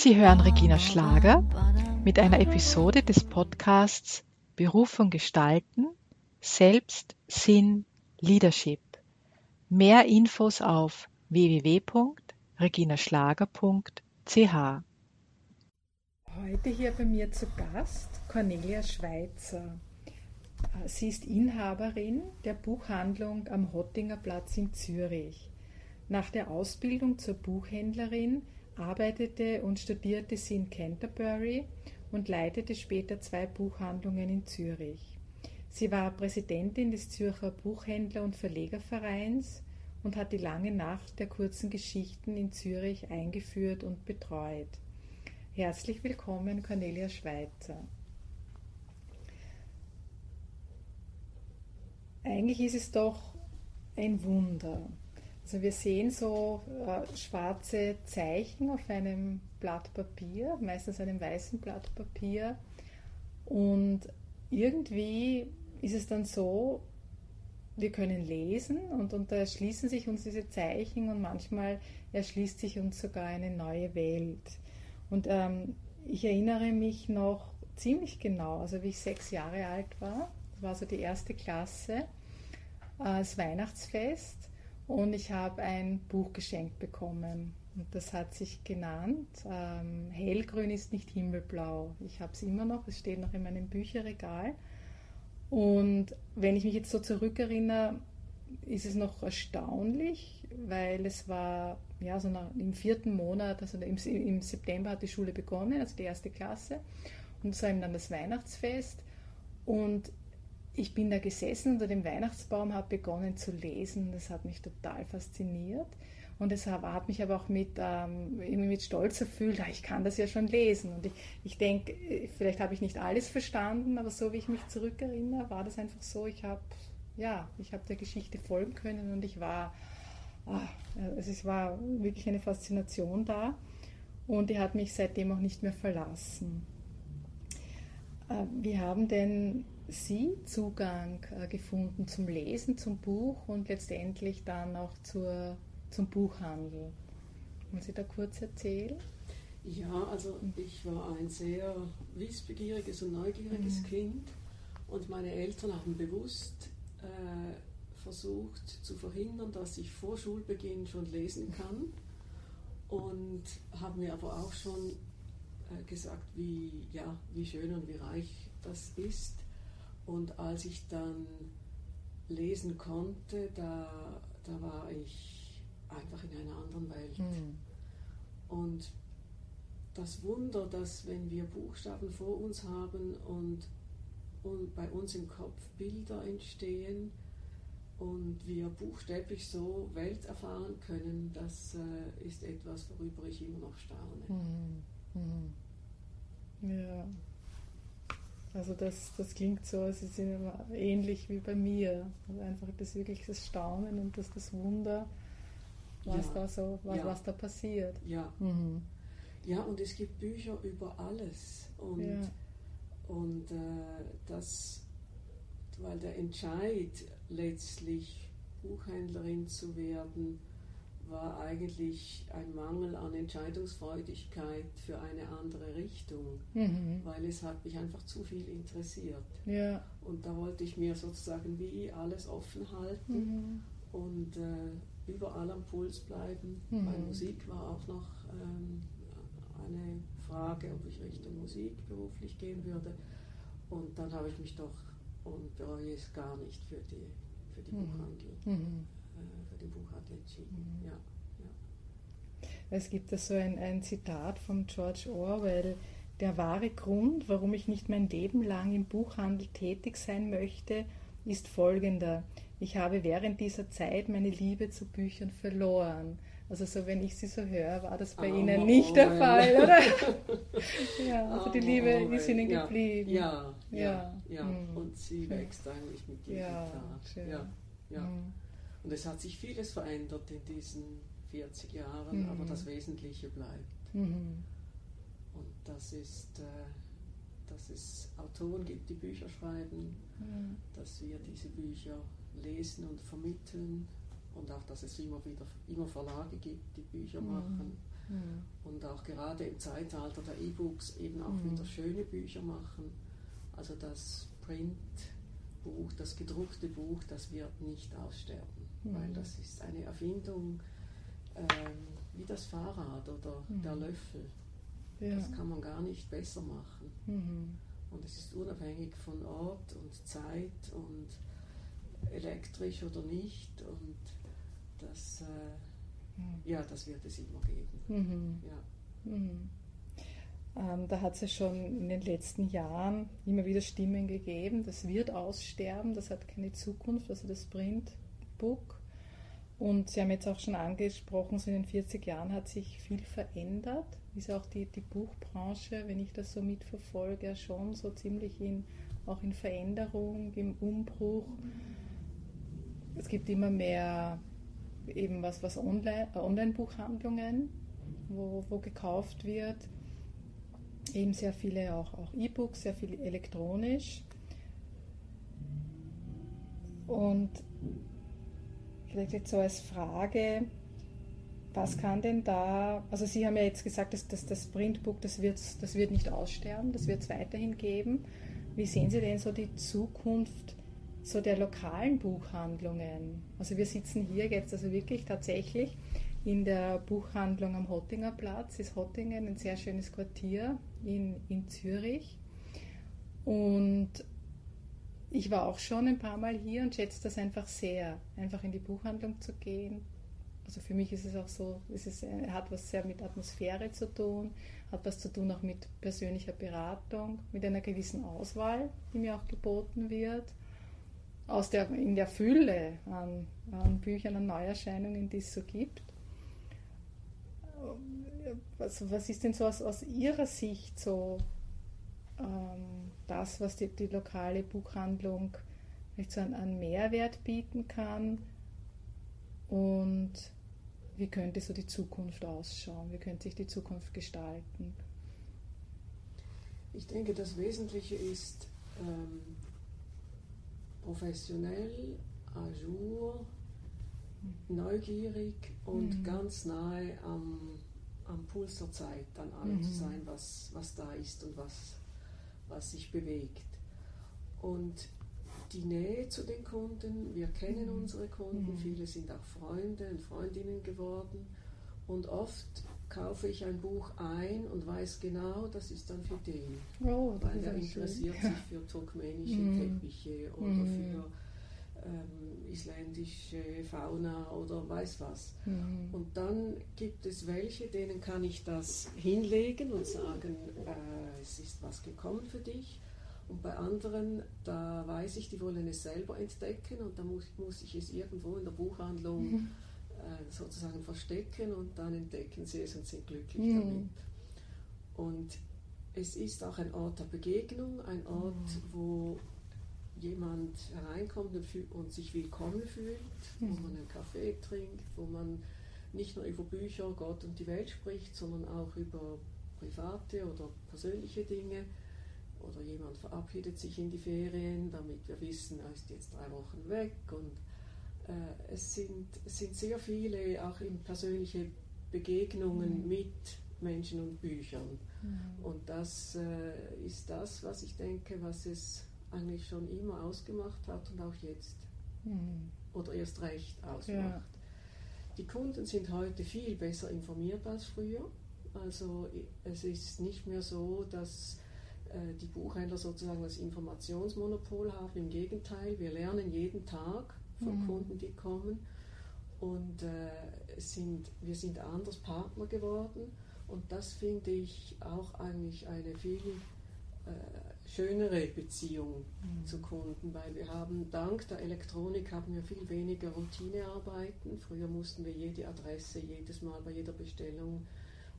Sie hören Regina Schlager mit einer Episode des Podcasts Berufung gestalten, Selbst, Sinn, Leadership. Mehr Infos auf www.reginaschlager.ch. Heute hier bei mir zu Gast Cornelia Schweitzer. Sie ist Inhaberin der Buchhandlung am Hottinger Platz in Zürich. Nach der Ausbildung zur Buchhändlerin arbeitete und studierte sie in Canterbury und leitete später zwei Buchhandlungen in Zürich. Sie war Präsidentin des Zürcher Buchhändler- und Verlegervereins und hat die lange Nacht der kurzen Geschichten in Zürich eingeführt und betreut. Herzlich willkommen, Cornelia Schweitzer. Eigentlich ist es doch ein Wunder, also wir sehen so äh, schwarze Zeichen auf einem Blatt Papier, meistens einem weißen Blatt Papier. Und irgendwie ist es dann so, wir können lesen und, und da erschließen sich uns diese Zeichen und manchmal erschließt sich uns sogar eine neue Welt. Und ähm, ich erinnere mich noch ziemlich genau, also wie ich sechs Jahre alt war, das war so die erste Klasse, äh, das Weihnachtsfest und ich habe ein Buch geschenkt bekommen. Und das hat sich genannt ähm, Hellgrün ist nicht himmelblau. Ich habe es immer noch, es steht noch in meinem Bücherregal. Und wenn ich mich jetzt so zurückerinnere, ist es noch erstaunlich, weil es war ja so nach, im vierten Monat, also im, im, September hat die Schule begonnen, also die erste Klasse. Und es war eben dann das Weihnachtsfest. Und ich bin da gesessen unter dem Weihnachtsbaum, habe begonnen zu lesen. Das hat mich total fasziniert. Und es hat mich aber auch mit, ähm, mit Stolz erfüllt, ah, ich kann das ja schon lesen. Und ich, ich denke, vielleicht habe ich nicht alles verstanden, aber so wie ich mich zurückerinnere, war das einfach so, ich habe ja, ich der Geschichte folgen können und ich war, ah, also es war wirklich eine Faszination da und die hat mich seitdem auch nicht mehr verlassen. Äh, wir haben denn Sie Zugang äh, gefunden zum Lesen, zum Buch und letztendlich dann auch zur, zum Buchhandel. Wollen Sie da kurz erzählen? Ja, also ich war ein sehr wissbegieriges und neugieriges mhm. Kind und meine Eltern haben bewusst äh, versucht zu verhindern, dass ich vor Schulbeginn schon lesen kann und haben mir aber auch schon äh, gesagt, wie, ja, wie schön und wie reich das ist und als ich dann lesen konnte, da, da war ich einfach in einer anderen Welt. Mhm. Und das Wunder, dass wenn wir Buchstaben vor uns haben und, und bei uns im Kopf Bilder entstehen und wir buchstäblich so Welt erfahren können, das äh, ist etwas, worüber ich immer noch staune. Mhm. Mhm. Ja. Also das, das klingt so, es ist immer ähnlich wie bei mir. Also einfach das wirklich das Staunen und das, das Wunder, was ja. da so, was, ja. was da passiert. Ja. Mhm. Ja, und es gibt Bücher über alles. Und, ja. und äh, das, weil der Entscheid letztlich Buchhändlerin zu werden, war eigentlich ein Mangel an Entscheidungsfreudigkeit für eine andere Richtung, mhm. weil es hat mich einfach zu viel interessiert. Ja. Und da wollte ich mir sozusagen wie alles offen halten mhm. und äh, überall am Puls bleiben. Mhm. Bei Musik war auch noch ähm, eine Frage, ob ich Richtung Musik beruflich gehen würde. Und dann habe ich mich doch und bereue es gar nicht für die, für die mhm. Für den Buchhandel entschieden. Mhm. Ja, ja. Es gibt da so ein, ein Zitat von George Orwell. Der wahre Grund, warum ich nicht mein Leben lang im Buchhandel tätig sein möchte, ist folgender. Ich habe während dieser Zeit meine Liebe zu Büchern verloren. Also so, wenn ich sie so höre, war das bei oh, Ihnen nicht oh, der Fall, oder? ja, also die Liebe ist Ihnen geblieben. Ja, ja, ja. ja. Mhm. Und sie wächst eigentlich mit jedem ja, Tag. Ja, ja. Mhm. Und es hat sich vieles verändert in diesen 40 Jahren, mhm. aber das Wesentliche bleibt. Mhm. Und das ist, äh, dass es Autoren gibt, die Bücher schreiben, mhm. dass wir diese Bücher lesen und vermitteln und auch, dass es immer wieder immer Verlage gibt, die Bücher mhm. machen Mhm. Und auch gerade im Zeitalter der E-Books eben auch mhm. wieder schöne Bücher machen. Also das Printbuch, das gedruckte Buch, das wird nicht aussterben, mhm. weil das ist eine Erfindung ähm, wie das Fahrrad oder mhm. der Löffel. Ja. Das kann man gar nicht besser machen. Mhm. Und es ist unabhängig von Ort und Zeit und elektrisch oder nicht. Und das, äh, mhm. ja, das wird es immer geben. Mhm. Ja. Mhm. Ähm, da hat es ja schon in den letzten Jahren immer wieder Stimmen gegeben, das wird aussterben, das hat keine Zukunft, also das Printbook. Und Sie haben jetzt auch schon angesprochen, so in den 40 Jahren hat sich viel verändert. Ist auch die, die Buchbranche, wenn ich das so mitverfolge, schon so ziemlich in, auch in Veränderung, im Umbruch. Es gibt immer mehr eben was, was äh, Online-Buchhandlungen, wo, wo gekauft wird. Eben sehr viele auch, auch E-Books, sehr viel elektronisch. Und vielleicht jetzt so als Frage, was kann denn da, also Sie haben ja jetzt gesagt, dass, dass das Printbook, das wird, das wird nicht aussterben, das wird es weiterhin geben. Wie sehen Sie denn so die Zukunft so der lokalen Buchhandlungen? Also wir sitzen hier jetzt also wirklich tatsächlich in der Buchhandlung am Hottinger Platz. Ist Hottingen ein sehr schönes Quartier in, in Zürich. Und ich war auch schon ein paar Mal hier und schätze das einfach sehr, einfach in die Buchhandlung zu gehen. Also für mich ist es auch so, es ist, hat was sehr mit Atmosphäre zu tun, hat was zu tun auch mit persönlicher Beratung, mit einer gewissen Auswahl, die mir auch geboten wird, aus der, in der Fülle an, an Büchern, an Neuerscheinungen, die es so gibt. Also was ist denn so aus, aus Ihrer Sicht so ähm, das, was die, die, lokale Buchhandlung vielleicht so einen, Mehrwert bieten kann und wie könnte so die Zukunft ausschauen, wie könnte sich die Zukunft gestalten? Ich denke, das Wesentliche ist ähm, professionell, ajour, mhm. neugierig und mhm. ganz nahe am, am Puls der Zeit an allem mhm. zu sein, was, was da ist und was was sich bewegt. Und die Nähe zu den Kunden, wir kennen mhm. unsere Kunden, mhm. viele sind auch Freunde und Freundinnen geworden und oft kaufe ich ein Buch ein und weiß genau, das ist dann für den. Oh, weil er interessiert schön. sich für turkmenische mhm. Teppiche oder für ähm, isländische Fauna oder weiß was. Mhm. Und dann gibt es welche, denen kann ich das hinlegen und sagen, äh, es ist was gekommen für dich. Und bei anderen, da weiß ich, die wollen es selber entdecken und da muss, muss ich es irgendwo in der Buchhandlung mhm. äh, sozusagen verstecken und dann entdecken sie es und sind glücklich mhm. damit. Und es ist auch ein Ort der Begegnung, ein Ort, mhm. wo jemand hereinkommt und sich willkommen fühlt, mhm. wo man einen Kaffee trinkt, wo man nicht nur über Bücher, Gott und die Welt spricht, sondern auch über private oder persönliche Dinge. Oder jemand verabschiedet sich in die Ferien, damit wir wissen, er ist jetzt drei Wochen weg. Und äh, es, sind, es sind sehr viele auch in persönliche Begegnungen mhm. mit Menschen und Büchern. Mhm. Und das äh, ist das, was ich denke, was es eigentlich schon immer ausgemacht hat und auch jetzt. Mhm. Oder erst recht ausmacht. Ja. Die Kunden sind heute viel besser informiert als früher. Also es ist nicht mehr so, dass äh, die Buchhändler sozusagen das Informationsmonopol haben. Im Gegenteil, wir lernen jeden Tag von mhm. Kunden, die kommen. Und äh, sind, wir sind anders Partner geworden. Und das finde ich auch eigentlich eine viel äh, schönere Beziehung mhm. zu Kunden, weil wir haben dank der Elektronik haben wir viel weniger Routinearbeiten. Früher mussten wir jede Adresse jedes Mal bei jeder Bestellung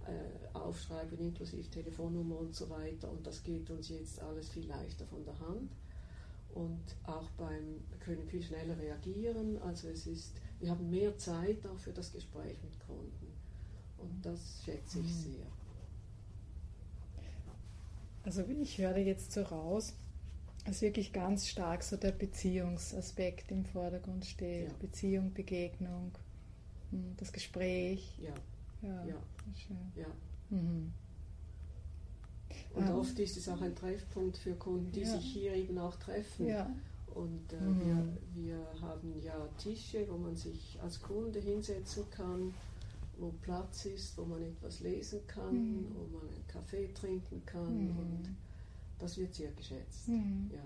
äh, aufschreiben, inklusive Telefonnummer und so weiter. Und das geht uns jetzt alles viel leichter von der Hand. Und auch beim, wir können viel schneller reagieren. Also es ist, wir haben mehr Zeit auch für das Gespräch mit Kunden. Und das schätze ich mhm. sehr. Also ich höre jetzt so raus, dass wirklich ganz stark so der Beziehungsaspekt im Vordergrund steht. Ja. Beziehung, Begegnung, hm, das Gespräch. Ja. ja. ja, ja. Mhm. Und Ähm, oft ist es auch ein Treffpunkt für Kunden, die sich hier eben auch treffen. Ja. Und äh, Mhm. wir, wir haben ja Tische, wo man sich als Kunde hinsetzen kann, wo Platz ist, wo man etwas lesen kann, Mhm. wo man einen Kaffee trinken kann. Mhm. Und das wird sehr geschätzt. Mhm. Ja.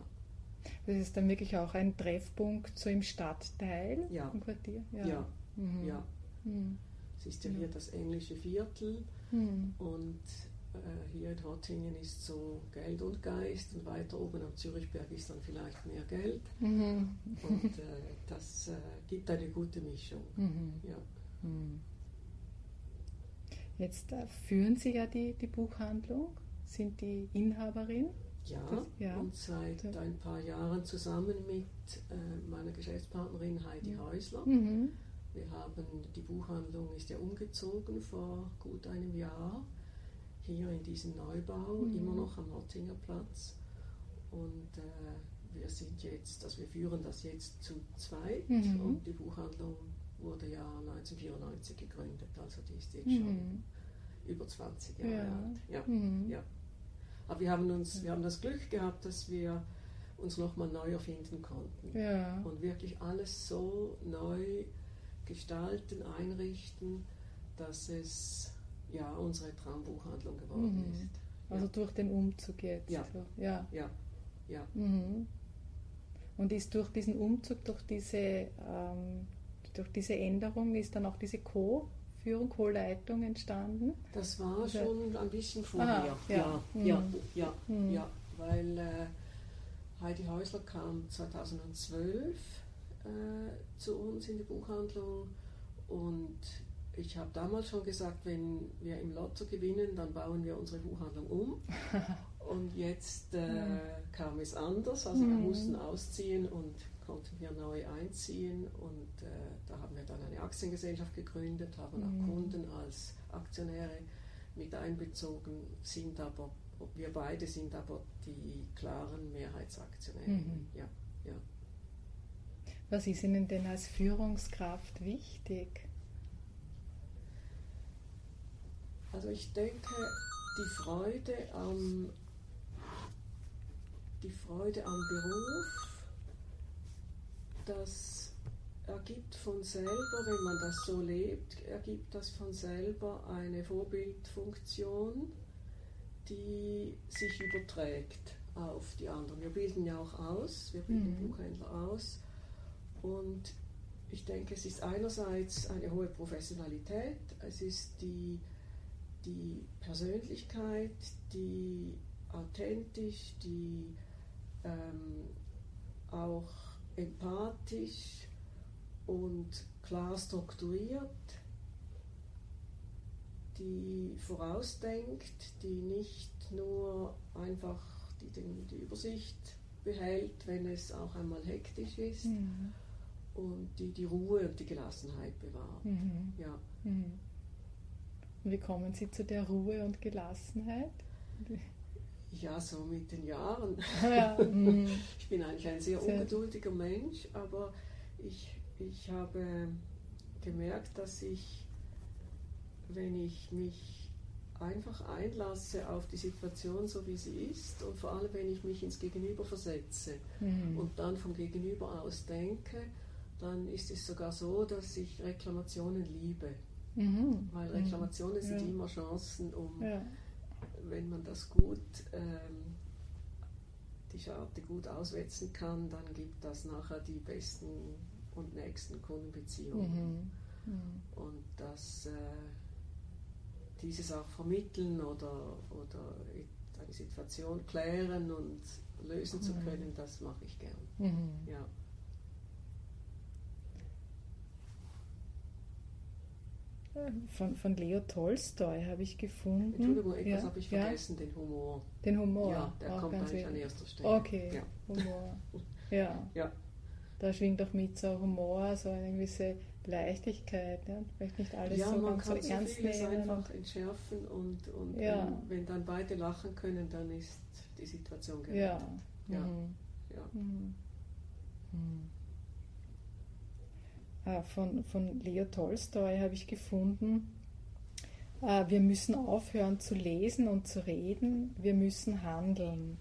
Das ist dann wirklich auch ein Treffpunkt so im Stadtteil, Ja. im Quartier? Ja. Mhm. ja, Mhm. es ist ja Ja. hier das englische Viertel Mhm. und äh, hier in Hottingen ist so Geld und Geist und weiter oben am Zürichberg ist dann vielleicht mehr Geld und äh, das äh, gibt eine gute Mischung. Ja. Mhm. Jetzt äh, führen Sie ja die, die Buchhandlung, sind die Inhaberin. Ja, Das- ja. und seit ein paar Jahren zusammen mit äh, meiner Geschäftspartnerin Heidi Ja. Häusler. Mhm. Wir haben, die Buchhandlung ist ja umgezogen vor gut einem Jahr, hier in diesen Neubau, Mhm. immer noch am Hottinger Platz. Und äh, wir sind jetzt, also wir führen das jetzt zu zweit Mhm. und die Buchhandlung wurde ja 1994 gegründet, also die ist jetzt Mhm. schon über 20 Jahre Ja. alt. Ja. Mhm. Ja. Aber wir haben, uns, wir haben das Glück gehabt, dass wir uns nochmal neu erfinden konnten. Ja. Und wirklich alles so neu gestalten, einrichten, dass es ja unsere Traumbuchhandlung geworden Mhm. ist. Also durch den Umzug jetzt. Ja. Ja. Ja, ja. Mhm. Und ist durch diesen Umzug, durch diese, ähm, durch diese Änderung, ist dann auch diese Co-Führung, Co-Leitung entstanden? Das war Also- schon ein bisschen vorher. Aha, ja. ja, Mhm. ja, ja, Mhm. ja, weil äh, Heidi Häusler kam 2012 äh, zu uns in die Buchhandlung und ich habe damals schon gesagt, wenn wir im Lotto gewinnen, dann bauen wir unsere Buchhandlung um. Und jetzt äh, Mhm. kam es anders, also wir Mhm. mussten ausziehen und konnten wir neu einziehen und äh, da haben wir dann eine Aktiengesellschaft gegründet, haben Mhm. auch Kunden als Aktionäre mit einbezogen, sind aber, wir beide sind aber die klaren Mehrheitsaktionäre. Mhm. Ja, ja. Was ist Ihnen denn als Führungskraft wichtig? Also ich denke, die Freude am, die Freude am Beruf, das ergibt von selber, wenn man das so lebt, ergibt das von selber eine Vorbildfunktion, die sich überträgt auf die anderen. Wir bilden ja auch aus, wir bilden Mhm. Buchhändler aus und ich denke, es ist einerseits eine hohe Professionalität, es ist die die Persönlichkeit, die authentisch, die ähm, auch empathisch und klar strukturiert, die vorausdenkt, die nicht nur einfach die, den, die Übersicht behält, wenn es auch einmal hektisch ist Mhm. und die die Ruhe und die Gelassenheit bewahrt. Mhm. Ja. Mhm. Wie kommen Sie zu der Ruhe und Gelassenheit? Ja, so mit den Jahren. ja. mhm. Ich bin eigentlich ein sehr ungeduldiger Mensch, aber ich, ich habe gemerkt, dass ich, wenn ich mich einfach einlasse auf die Situation so wie sie ist und vor allem wenn ich mich ins Gegenüber versetze Mhm. und dann vom Gegenüber aus denke, dann ist es sogar so, dass ich Reklamationen liebe. Mhm. Weil Mhm. Reklamationen sind Ja. immer Chancen, um Ja. Wenn man das gut, ähm, die Scharte gut auswetzen kann, dann gibt das nachher die besten und nächsten Kundenbeziehungen. Mhm. Mhm. Und das, äh, dieses auch vermitteln oder, oder eine Situation klären und lösen zu Mhm. können, das mache ich gern. Mhm. Ja. Von, von Leo Tolstoi habe ich gefunden. Entschuldigung, etwas ja, habe ich ja, vergessen, den Humor. Den Humor. Ja, der auch kommt ganz eigentlich an erster Stelle. Okay, Ja. Humor. Ja. Ja. Da schwingt auch mit so Humor, so eine gewisse Leichtigkeit. Ja? Vielleicht nicht alles ja, so man ganz kann so ernst vieles nehmen. einfach entschärfen und, und Ja. wenn, wenn dann beide lachen können, dann ist die Situation gerettet. Ja. Ja. Mhm. Ja. Mhm. Mhm. Ah, von, von Leo Tolstoi habe ich gefunden, äh, wir müssen aufhören zu lesen und zu reden, wir müssen handeln.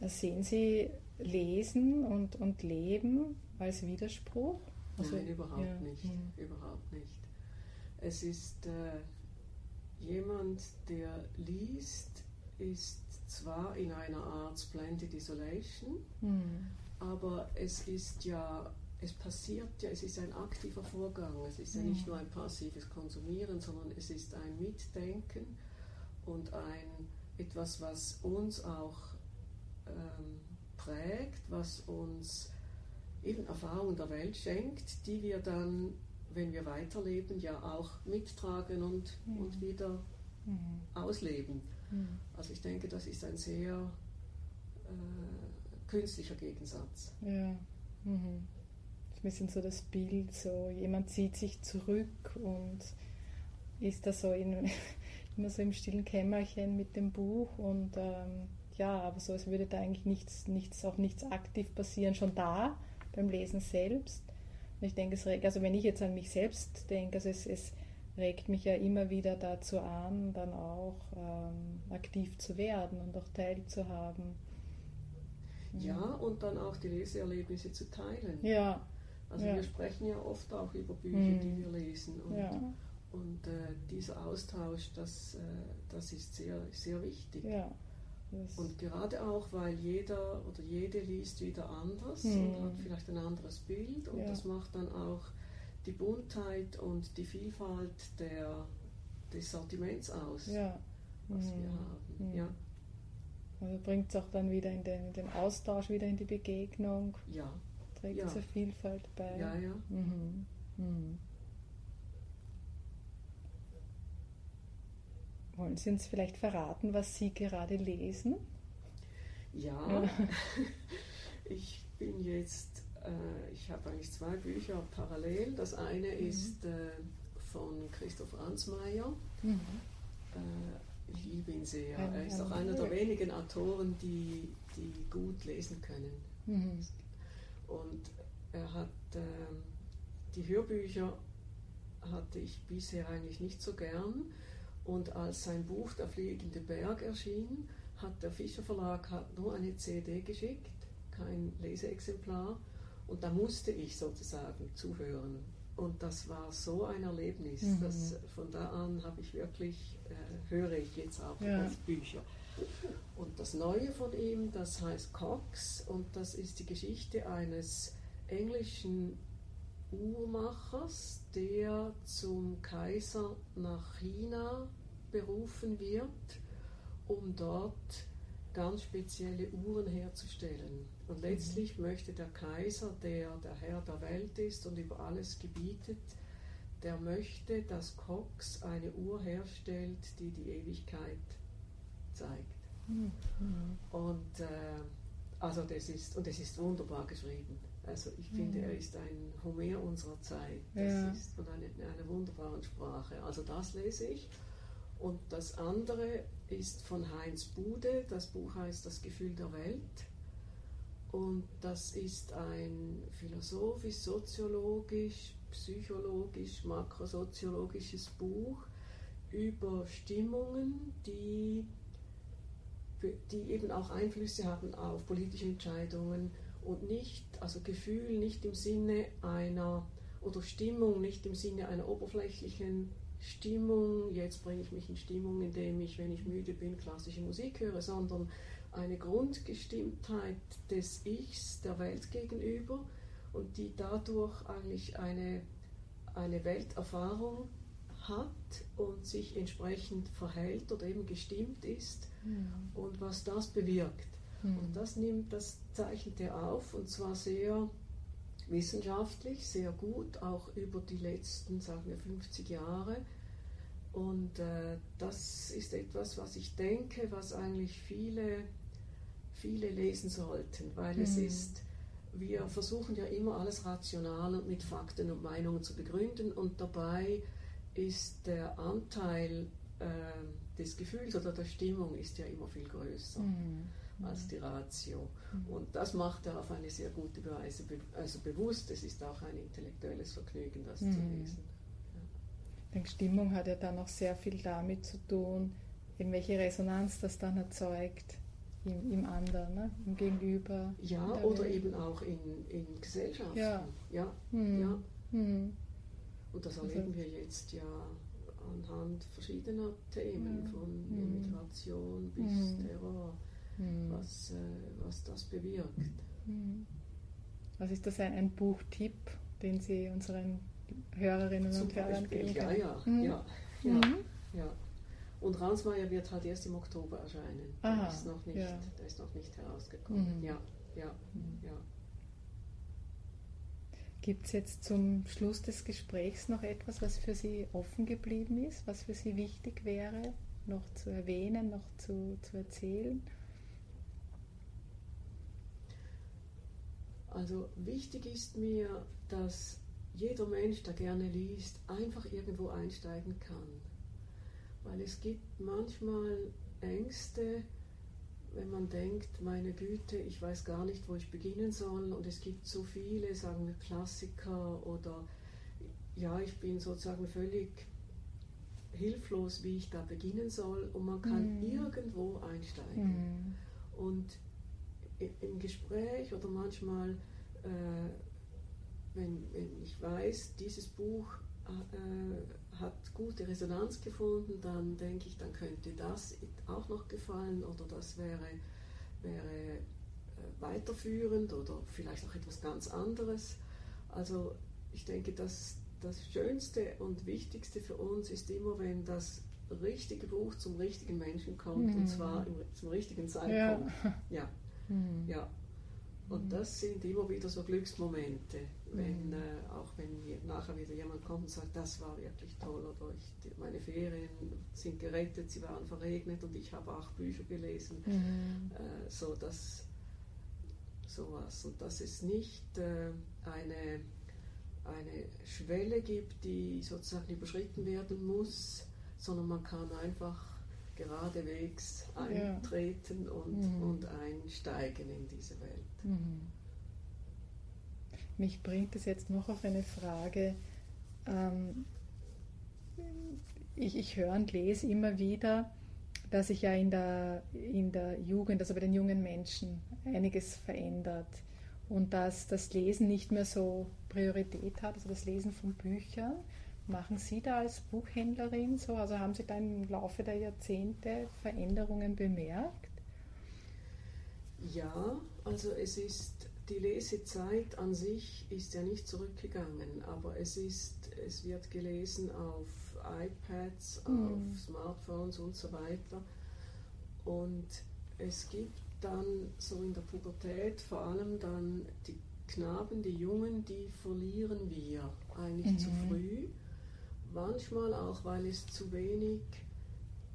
Sehen Sie Lesen und, und Leben als Widerspruch? Also, Nein, überhaupt ja. nicht. Mhm. Überhaupt nicht. Es ist äh, jemand, der liest, ist zwar in einer Art Splendid Isolation, mhm. aber es ist ja, es passiert ja, es ist ein aktiver Vorgang. Es ist ja nicht nur ein passives Konsumieren, sondern es ist ein Mitdenken und ein etwas, was uns auch ähm, prägt, was uns eben Erfahrungen der Welt schenkt, die wir dann, wenn wir weiterleben, ja auch mittragen und, mhm. und wieder mhm. ausleben. Mhm. Also ich denke, das ist ein sehr äh, künstlicher Gegensatz. Ja. Ein bisschen so das Bild, so jemand zieht sich zurück und ist da so in, immer so im stillen Kämmerchen mit dem Buch und ähm, ja, aber so, es würde da eigentlich nichts, nichts, auch nichts aktiv passieren, schon da beim Lesen selbst. Und ich denke, es regt, also wenn ich jetzt an mich selbst denke, also es, es regt mich ja immer wieder dazu an, dann auch ähm, aktiv zu werden und auch teilzuhaben. Ja, und dann auch die Leseerlebnisse zu teilen. Ja. Also ja. wir sprechen ja oft auch über Bücher, mhm. die wir lesen. Und, ja. und äh, dieser Austausch, das, äh, das ist sehr, sehr wichtig. Ja. Und gerade auch, weil jeder oder jede liest wieder anders mhm. und hat vielleicht ein anderes Bild und das macht dann auch die Buntheit und die Vielfalt der, des Sortiments aus, was mhm. wir haben. Mhm. Ja. Also bringt es auch dann wieder in den, in den, Austausch, wieder in die Begegnung. Ja. Trägt ja. zur Vielfalt bei. Ja, ja. Mhm. Mhm. Wollen Sie uns vielleicht verraten, was Sie gerade lesen? Ja, ich bin jetzt, äh, ich habe eigentlich zwei Bücher parallel. Das eine mhm. ist äh, von Christoph Ansmeier. Mhm. Äh, ich liebe ihn sehr. Er ist auch einer der wenigen Autoren, die, die gut lesen können. Mhm. Und er hat ähm, die Hörbücher hatte ich bisher eigentlich nicht so gern und als sein Buch Der fliegende Berg erschien, hat der Fischer Verlag hat nur eine CD geschickt, kein Leseexemplar. Und da musste ich sozusagen zuhören. Und das war so ein Erlebnis. Mhm. Dass von da an habe ich wirklich, äh, höre ich jetzt auch ja. Bücher. Und das Neue von ihm, das heißt Cox und das ist die Geschichte eines englischen Uhrmachers, der zum Kaiser nach China berufen wird, um dort ganz spezielle Uhren herzustellen. Und mhm. letztlich mhm. möchte der Kaiser, der der Herr der Welt ist und über alles gebietet, der möchte, dass Cox eine Uhr herstellt, die die Ewigkeit zeigt. Mhm. Und äh, also das ist und es ist wunderbar geschrieben. Also ich finde, mhm. er ist ein Homer unserer Zeit. Das ja. ist von einer, einer wunderbaren Sprache. Also das lese ich. Und das andere ist von Heinz Bude. Das Buch heißt Das Gefühl der Welt. Und das ist ein philosophisch, soziologisch, psychologisch, makrosoziologisches Buch über Stimmungen, die, die eben auch Einflüsse haben auf politische Entscheidungen und nicht, also Gefühl nicht im Sinne einer, oder Stimmung nicht im Sinne einer oberflächlichen Stimmung, jetzt bringe ich mich in Stimmung, indem ich, wenn ich müde bin, klassische Musik höre, sondern eine Grundgestimmtheit des Ichs der Welt gegenüber und die dadurch eigentlich eine, eine Welterfahrung hat und sich entsprechend verhält oder eben gestimmt ist. Und was das bewirkt. Mhm. Und das nimmt, das zeichnet er auf und zwar sehr wissenschaftlich, sehr gut, auch über die letzten, sagen wir, 50 Jahre. Und äh, das ist etwas, was ich denke, was eigentlich viele, viele lesen sollten, weil mhm. es ist, wir versuchen ja immer alles rational und mit Fakten und Meinungen zu begründen und dabei ist der Anteil des Gefühls oder der Stimmung ist ja immer viel größer. Mhm als die Ratio. Mhm. Und das macht er auf eine sehr gute Weise also bewusst. Es ist auch ein intellektuelles Vergnügen, das mhm. zu lesen. denke, Stimmung hat ja dann auch sehr viel damit zu tun, in welche Resonanz das dann erzeugt im, im anderen, ne? im Gegenüber. Ja, oder Welt. eben auch in, in Gesellschaften. Ja. Ja. Hm. ja. Hm. Und das erleben also, wir jetzt ja anhand verschiedener Themen, Ja. von Mhm. Immigration bis Mhm. Terror, was, äh, was das bewirkt. Was ist das ein, ein Buchtipp, den Sie unseren Hörerinnen Zum und Hörern Beispiel, geben ja, können? ja, Mhm. ja, ja, Mhm. ja. Und Ransmayr wird halt erst im Oktober erscheinen. Aha, der, ist noch nicht, ja. der ist noch nicht herausgekommen. Mhm. Ja, ja, Mhm. ja. Gibt es jetzt zum Schluss des Gesprächs noch etwas, was für Sie offen geblieben ist, was für Sie wichtig wäre, noch zu erwähnen, noch zu, zu erzählen? Also wichtig ist mir, dass jeder Mensch, der gerne liest, einfach irgendwo einsteigen kann. Weil es gibt manchmal Ängste, wenn man denkt, meine Güte, ich weiß gar nicht, wo ich beginnen soll und es gibt so viele, sagen wir Klassiker oder ja, ich bin sozusagen völlig hilflos, wie ich da beginnen soll und man kann Mhm. irgendwo einsteigen. Mhm. Und im Gespräch oder manchmal, äh, wenn, wenn ich weiß, dieses Buch äh, hat gute Resonanz gefunden, dann denke ich, dann könnte das auch noch gefallen oder das wäre, wäre äh, weiterführend oder vielleicht auch etwas ganz anderes. Also ich denke, dass das Schönste und Wichtigste für uns ist immer, wenn das richtige Buch zum richtigen Menschen kommt Mhm. und zwar im, zum richtigen Zeitpunkt. Ja, Mhm. ja. Und das sind immer wieder so Glücksmomente, wenn Mhm. äh, auch wenn nachher wieder jemand kommt und sagt, das war wirklich toll oder ich, meine Ferien sind gerettet, sie waren verregnet und ich habe acht Bücher gelesen, Mhm. äh, so dass sowas und dass es nicht äh, eine eine Schwelle gibt, die sozusagen überschritten werden muss, sondern man kann einfach geradewegs Ja. eintreten und, Mhm. und einsteigen in diese Welt. Mhm. Mich bringt es jetzt noch auf eine Frage. Ähm, ich, ich höre und lese immer wieder, dass sich ja in der, in der Jugend, also bei den jungen Menschen, einiges verändert und dass das Lesen nicht mehr so Priorität hat, also das Lesen von Büchern. Machen Sie da als Buchhändlerin so, also haben Sie da im Laufe der Jahrzehnte Veränderungen bemerkt? Ja, also es ist die Lesezeit an sich ist ja nicht zurückgegangen, aber es ist es wird gelesen auf iPads, Mhm. auf Smartphones und so weiter. Und es gibt dann so in der Pubertät vor allem dann die Knaben, die Jungen, die verlieren wir eigentlich Mhm. zu früh. Manchmal auch, weil es zu wenig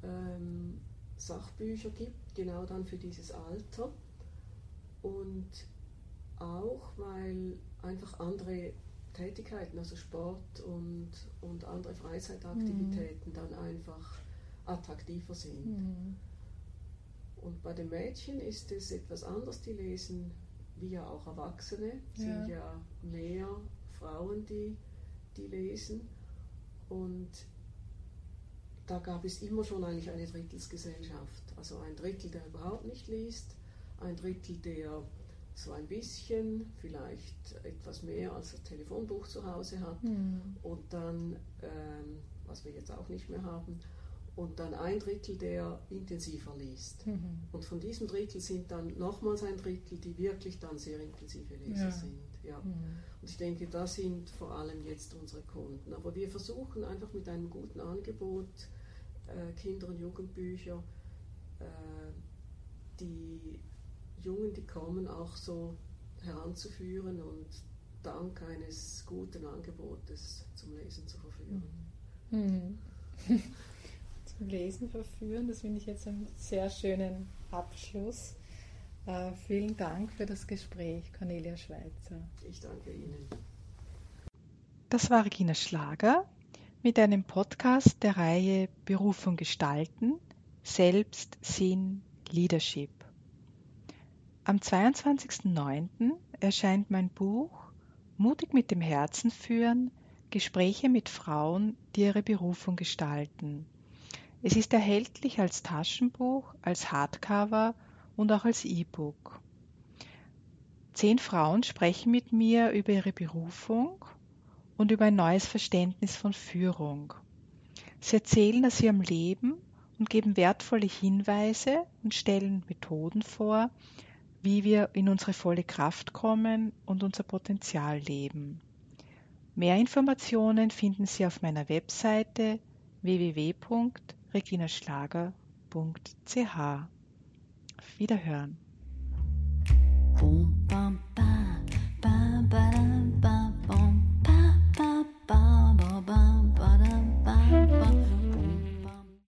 ähm, Sachbücher gibt, genau dann für dieses Alter. Auch, weil einfach andere Tätigkeiten, also Sport und, und andere Freizeitaktivitäten dann einfach attraktiver sind. Mhm. Und bei den Mädchen ist es etwas anders, die lesen, wie ja auch Erwachsene, sind ja mehr Frauen, die, die lesen. Und da gab es immer schon eigentlich eine Drittelsgesellschaft. Also ein Drittel, der überhaupt nicht liest, ein Drittel, der so ein bisschen, vielleicht etwas mehr als ein Telefonbuch zu Hause hat Mhm. und dann, ähm, was wir jetzt auch nicht mehr haben, und dann ein Drittel, der intensiver liest. Mhm. Und von diesem Drittel sind dann nochmals ein Drittel, die wirklich dann sehr intensive Leser Ja. sind. Ja. Mhm. Und ich denke, das sind vor allem jetzt unsere Kunden. Aber wir versuchen einfach mit einem guten Angebot äh, Kinder- und Jugendbücher, äh, die Jungen, die kommen, auch so heranzuführen und dank eines guten Angebotes zum Lesen zu verführen. Mhm. Zum Lesen verführen, das finde ich jetzt einen sehr schönen Abschluss. Äh, vielen Dank für das Gespräch, Cornelia Schweitzer. Ich danke Ihnen. Das war Regina Schlager mit einem Podcast der Reihe Berufung gestalten, Selbst, Sinn, Leadership. Am 22.09. erscheint mein Buch Mutig mit dem Herzen führen, Gespräche mit Frauen, die ihre Berufung gestalten. Es ist erhältlich als Taschenbuch, als Hardcover und auch als E-Book. Zehn Frauen sprechen mit mir über ihre Berufung und über ein neues Verständnis von Führung. Sie erzählen aus ihrem Leben und geben wertvolle Hinweise und stellen Methoden vor, wie wir in unsere volle Kraft kommen und unser Potenzial leben. Mehr Informationen finden Sie auf meiner Webseite www.reginaschlager.ch. Auf Wiederhören. Bum, bam,